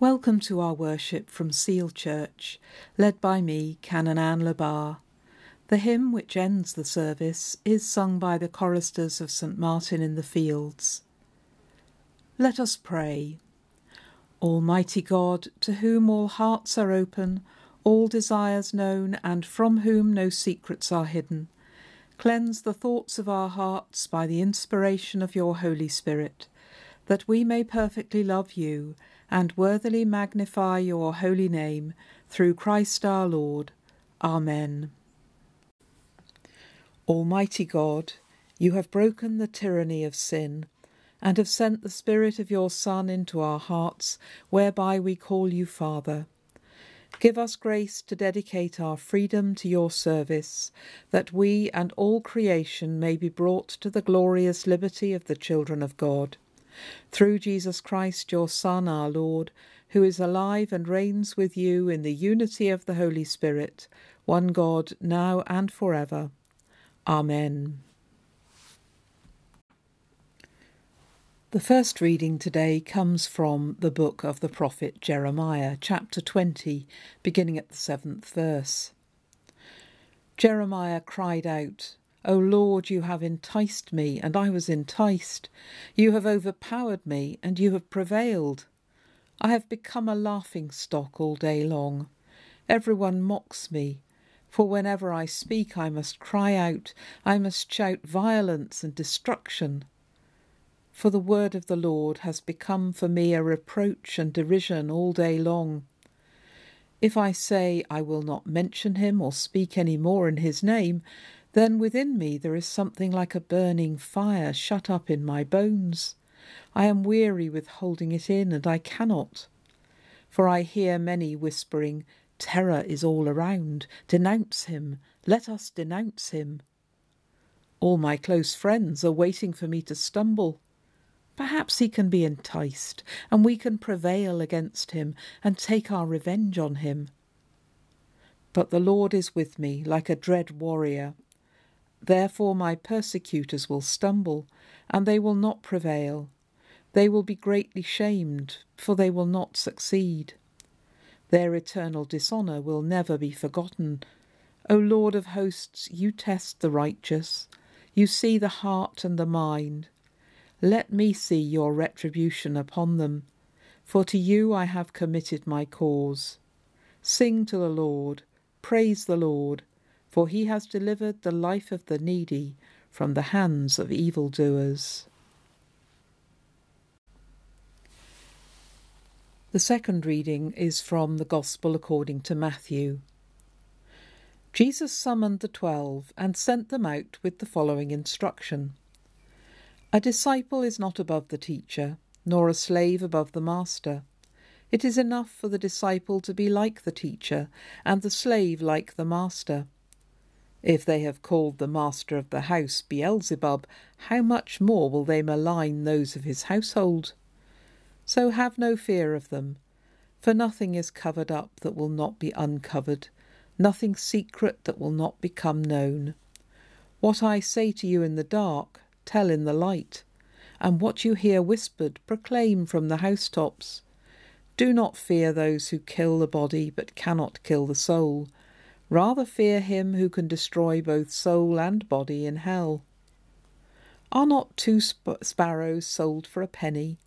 Welcome to our worship from Seal Church, led by me, Canon Anne Le Bas. The hymn which ends the service is sung by the choristers of St Martin in the Fields. Let us pray. Almighty God, to whom all hearts are open, all desires known, and from whom no secrets are hidden, cleanse the thoughts of our hearts by the inspiration of your Holy Spirit, that we may perfectly love you and worthily magnify your holy name through Christ our Lord. Amen. Almighty God, you have broken the tyranny of sin and have sent the Spirit of your Son into our hearts, whereby we call you Father. Give us grace to dedicate our freedom to your service, that we and all creation may be brought to the glorious liberty of the children of God. Through Jesus Christ, your Son, our Lord, who is alive and reigns with you in the unity of the Holy Spirit, one God, now and forever. Amen. The first reading today comes from the book of the prophet Jeremiah, chapter 20, beginning at the seventh verse. Jeremiah cried out, O Lord, you have enticed me, and I was enticed. You have overpowered me, and you have prevailed. I have become a laughing stock all day long. Everyone mocks me. For whenever I speak, I must cry out, I must shout violence and destruction. For the word of the Lord has become for me a reproach and derision all day long. If I say I will not mention him or speak any more in his name, then within me there is something like a burning fire shut up in my bones. I am weary with holding it in, and I cannot. For I hear many whispering, Terror is all around. Denounce him. Let us denounce him. All my close friends are waiting for me to stumble. Perhaps he can be enticed, and we can prevail against him and take our revenge on him. But the Lord is with me like a dread warrior. Therefore my persecutors will stumble, and they will not prevail. They will be greatly shamed, for they will not succeed. Their eternal dishonour will never be forgotten. O Lord of hosts, you test the righteous. You see the heart and the mind. Let me see your retribution upon them, for to you I have committed my cause. Sing to the Lord, praise the Lord, for he has delivered the life of the needy from the hands of evildoers. The second reading is from the Gospel according to Matthew. Jesus summoned the twelve and sent them out with the following instruction A disciple is not above the teacher, nor a slave above the master. It is enough for the disciple to be like the teacher, and the slave like the master. If they have called the master of the house Beelzebub, how much more will they malign those of his household? So have no fear of them, for nothing is covered up that will not be uncovered, nothing secret that will not become known. What I say to you in the dark, tell in the light, and what you hear whispered, proclaim from the housetops. Do not fear those who kill the body but cannot kill the soul Rather fear him who can destroy both soul and body in hell. Are not two sp- sparrows sold for a penny?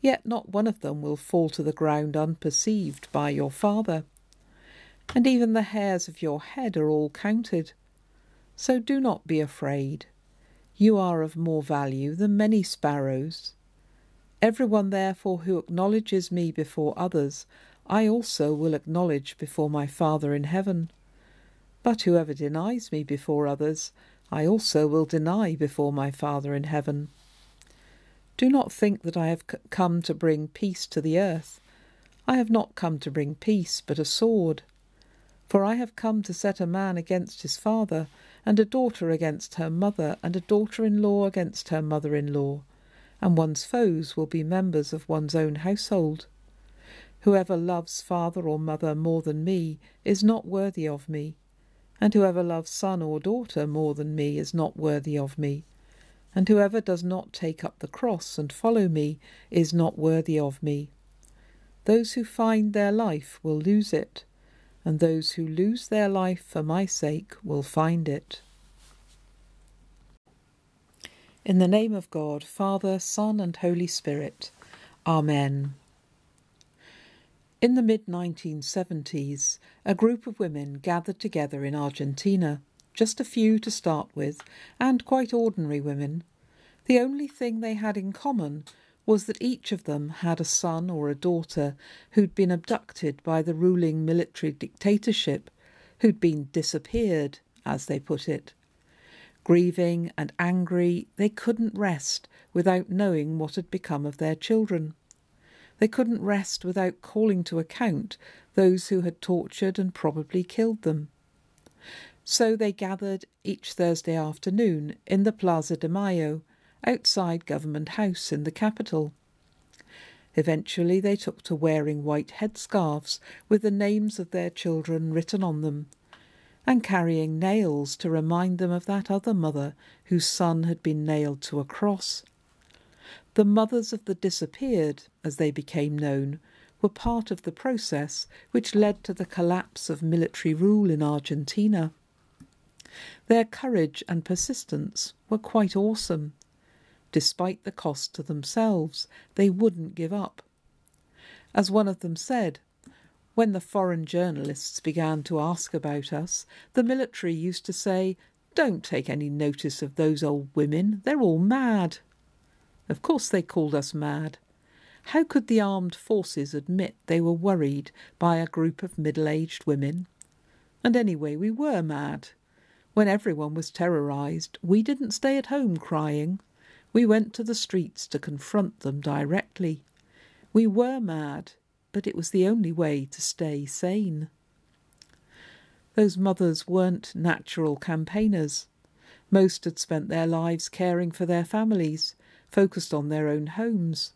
Yet not one of them will fall to the ground unperceived by your Father. And even the hairs of your head are all counted. So do not be afraid. You are of more value than many sparrows. Everyone, therefore, who acknowledges me before others, I also will acknowledge before my Father in heaven. But whoever denies me before others, I also will deny before my Father in heaven. Do not think that I have come to bring peace to the earth. I have not come to bring peace, but a sword. For I have come to set a man against his father, and a daughter against her mother, and a daughter in law against her mother in law, and one's foes will be members of one's own household. Whoever loves father or mother more than me is not worthy of me and whoever loves son or daughter more than me is not worthy of me. And whoever does not take up the cross and follow me is not worthy of me. Those who find their life will lose it, and those who lose their life for my sake will find it. In the name of God, Father, Son, and Holy Spirit. Amen. In the mid 1970s, a group of women gathered together in Argentina, just a few to start with, and quite ordinary women. The only thing they had in common was that each of them had a son or a daughter who'd been abducted by the ruling military dictatorship, who'd been disappeared, as they put it. Grieving and angry, they couldn't rest without knowing what had become of their children. They couldn't rest without calling to account those who had tortured and probably killed them. So they gathered each Thursday afternoon in the Plaza de Mayo, outside Government House in the capital. Eventually they took to wearing white headscarves with the names of their children written on them, and carrying nails to remind them of that other mother whose son had been nailed to a cross. The mothers of the disappeared, as they became known, were part of the process which led to the collapse of military rule in Argentina. Their courage and persistence were quite awesome. Despite the cost to themselves, they wouldn't give up. As one of them said, when the foreign journalists began to ask about us, the military used to say, Don't take any notice of those old women, they're all mad. Of course they called us mad. How could the armed forces admit they were worried by a group of middle aged women? And anyway, we were mad. When everyone was terrorised, we didn't stay at home crying. We went to the streets to confront them directly. We were mad, but it was the only way to stay sane. Those mothers weren't natural campaigners. Most had spent their lives caring for their families, focused on their own homes.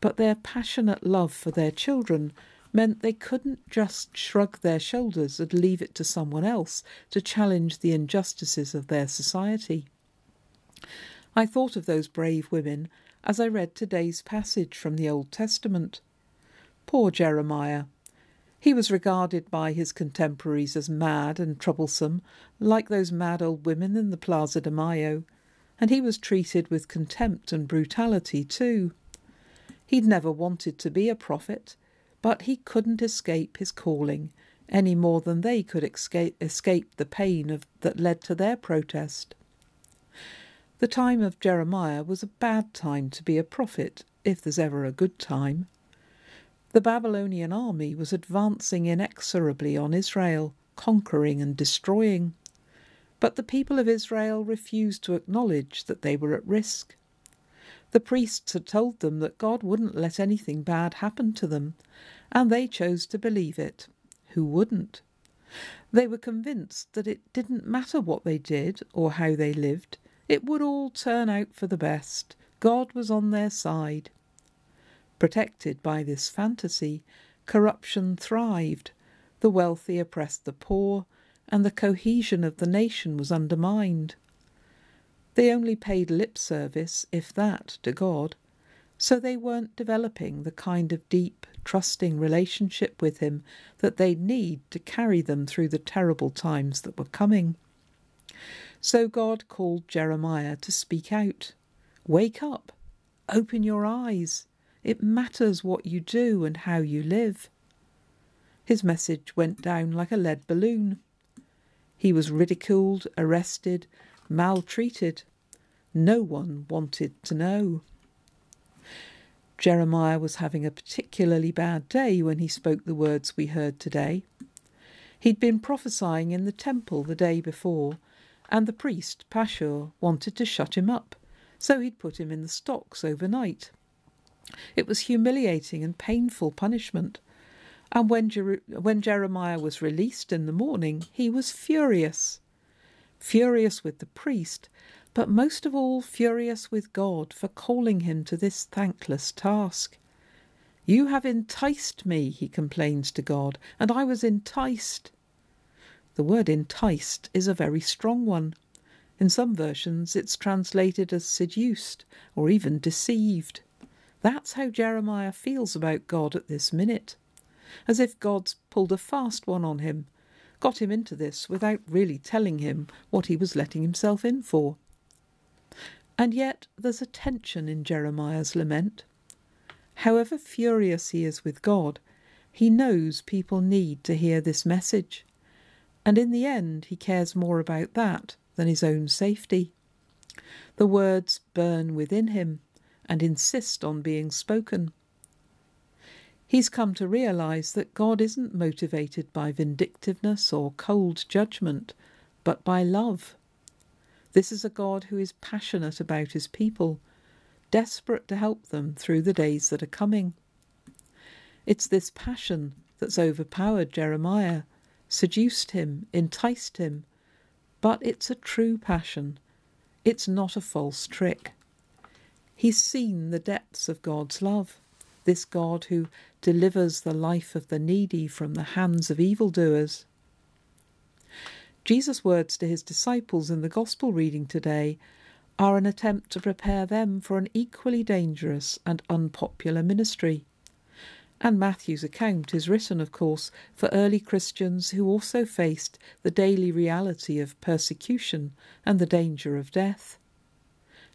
But their passionate love for their children meant they couldn't just shrug their shoulders and leave it to someone else to challenge the injustices of their society. I thought of those brave women as I read today's passage from the Old Testament. Poor Jeremiah. He was regarded by his contemporaries as mad and troublesome, like those mad old women in the Plaza de Mayo, and he was treated with contempt and brutality too. He'd never wanted to be a prophet, but he couldn't escape his calling any more than they could escape, escape the pain of, that led to their protest. The time of Jeremiah was a bad time to be a prophet, if there's ever a good time. The Babylonian army was advancing inexorably on Israel, conquering and destroying. But the people of Israel refused to acknowledge that they were at risk. The priests had told them that God wouldn't let anything bad happen to them, and they chose to believe it. Who wouldn't? They were convinced that it didn't matter what they did or how they lived, it would all turn out for the best. God was on their side. Protected by this fantasy, corruption thrived. The wealthy oppressed the poor, and the cohesion of the nation was undermined. They only paid lip service, if that, to God, so they weren't developing the kind of deep, trusting relationship with Him that they'd need to carry them through the terrible times that were coming. So God called Jeremiah to speak out. Wake up, open your eyes. It matters what you do and how you live. His message went down like a lead balloon. He was ridiculed, arrested, maltreated. No one wanted to know. Jeremiah was having a particularly bad day when he spoke the words we heard today. He'd been prophesying in the temple the day before, and the priest, Pashur, wanted to shut him up, so he'd put him in the stocks overnight. It was humiliating and painful punishment, and when, Jer- when Jeremiah was released in the morning, he was furious. Furious with the priest, but most of all furious with God for calling him to this thankless task. You have enticed me, he complains to God, and I was enticed. The word enticed is a very strong one. In some versions it's translated as seduced or even deceived. That's how Jeremiah feels about God at this minute, as if God's pulled a fast one on him, got him into this without really telling him what he was letting himself in for. And yet there's a tension in Jeremiah's lament. However furious he is with God, he knows people need to hear this message, and in the end he cares more about that than his own safety. The words burn within him and insist on being spoken. He's come to realize that God isn't motivated by vindictiveness or cold judgment, but by love. This is a God who is passionate about his people, desperate to help them through the days that are coming. It's this passion that's overpowered Jeremiah, seduced him, enticed him, but it's a true passion. It's not a false trick. He's seen the depths of God's love, this God who delivers the life of the needy from the hands of evildoers. Jesus' words to his disciples in the Gospel reading today are an attempt to prepare them for an equally dangerous and unpopular ministry. And Matthew's account is written, of course, for early Christians who also faced the daily reality of persecution and the danger of death.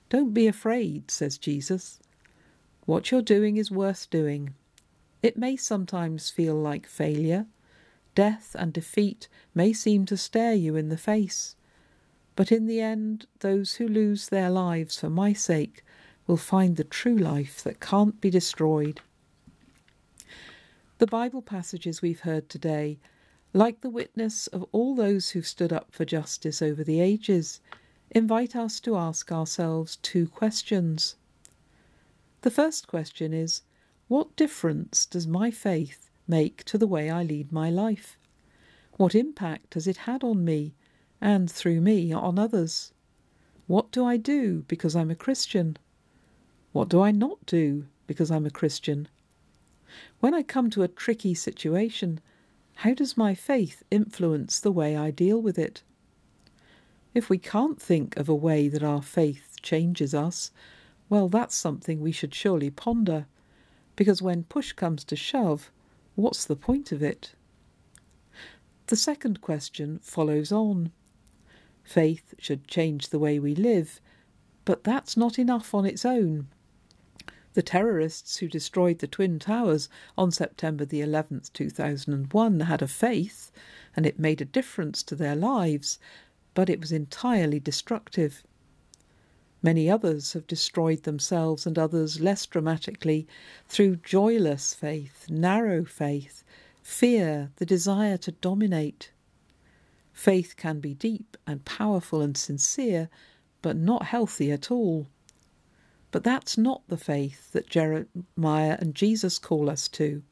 Don't be afraid, says Jesus. What you're doing is worth doing. It may sometimes feel like failure. Death and defeat may seem to stare you in the face. But in the end, those who lose their lives for my sake will find the true life that can't be destroyed. The Bible passages we've heard today, like the witness of all those who've stood up for justice over the ages, invite us to ask ourselves two questions. The first question is What difference does my faith make to the way I lead my life? What impact has it had on me and through me on others? What do I do because I'm a Christian? What do I not do because I'm a Christian? When I come to a tricky situation, how does my faith influence the way I deal with it? If we can't think of a way that our faith changes us, well, that's something we should surely ponder, because when push comes to shove, what's the point of it? The second question follows on. Faith should change the way we live, but that's not enough on its own. The terrorists who destroyed the Twin Towers on September the 11th, 2001, had a faith, and it made a difference to their lives, but it was entirely destructive. Many others have destroyed themselves and others less dramatically through joyless faith, narrow faith, fear, the desire to dominate. Faith can be deep and powerful and sincere, but not healthy at all. But that's not the faith that Jeremiah and Jesus call us to.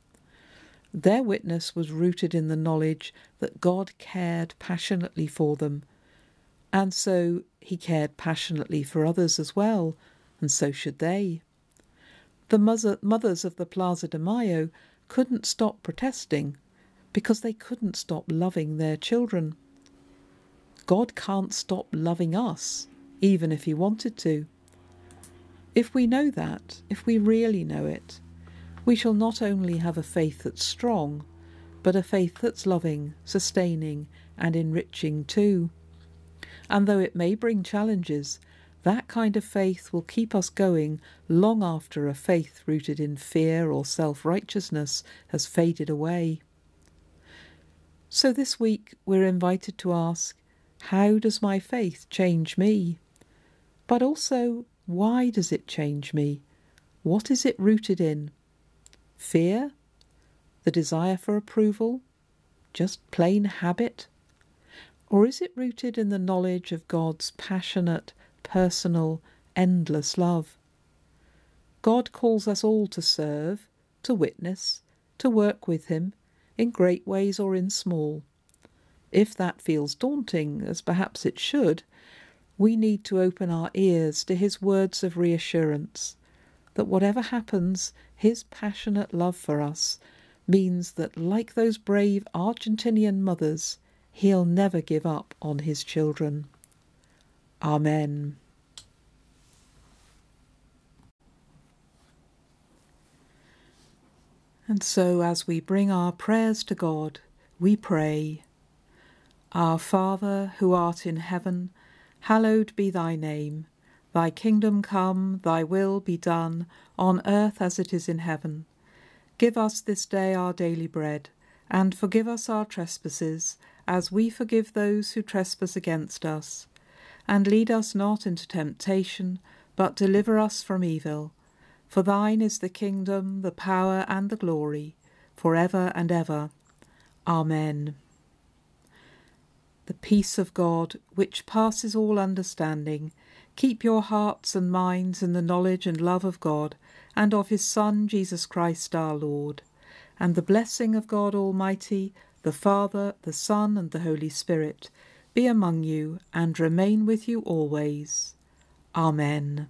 Their witness was rooted in the knowledge that God cared passionately for them and so he cared passionately for others as well, and so should they. The mother, mothers of the Plaza de Mayo couldn't stop protesting because they couldn't stop loving their children. God can't stop loving us, even if He wanted to. If we know that, if we really know it, we shall not only have a faith that's strong, but a faith that's loving, sustaining, and enriching too. And though it may bring challenges, that kind of faith will keep us going long after a faith rooted in fear or self righteousness has faded away. So this week we're invited to ask how does my faith change me? But also, why does it change me? What is it rooted in? Fear? The desire for approval? Just plain habit? Or is it rooted in the knowledge of God's passionate, personal, endless love? God calls us all to serve, to witness, to work with Him, in great ways or in small. If that feels daunting, as perhaps it should, we need to open our ears to His words of reassurance that whatever happens, His passionate love for us means that, like those brave Argentinian mothers, He'll never give up on his children. Amen. And so, as we bring our prayers to God, we pray Our Father, who art in heaven, hallowed be thy name. Thy kingdom come, thy will be done, on earth as it is in heaven. Give us this day our daily bread, and forgive us our trespasses, as we forgive those who trespass against us. And lead us not into temptation, but deliver us from evil. For thine is the kingdom, the power, and the glory, for ever and ever. Amen. The peace of God, which passes all understanding, keep your hearts and minds in the knowledge and love of God and of his Son, Jesus Christ our Lord. And the blessing of God Almighty, the Father, the Son, and the Holy Spirit be among you and remain with you always. Amen.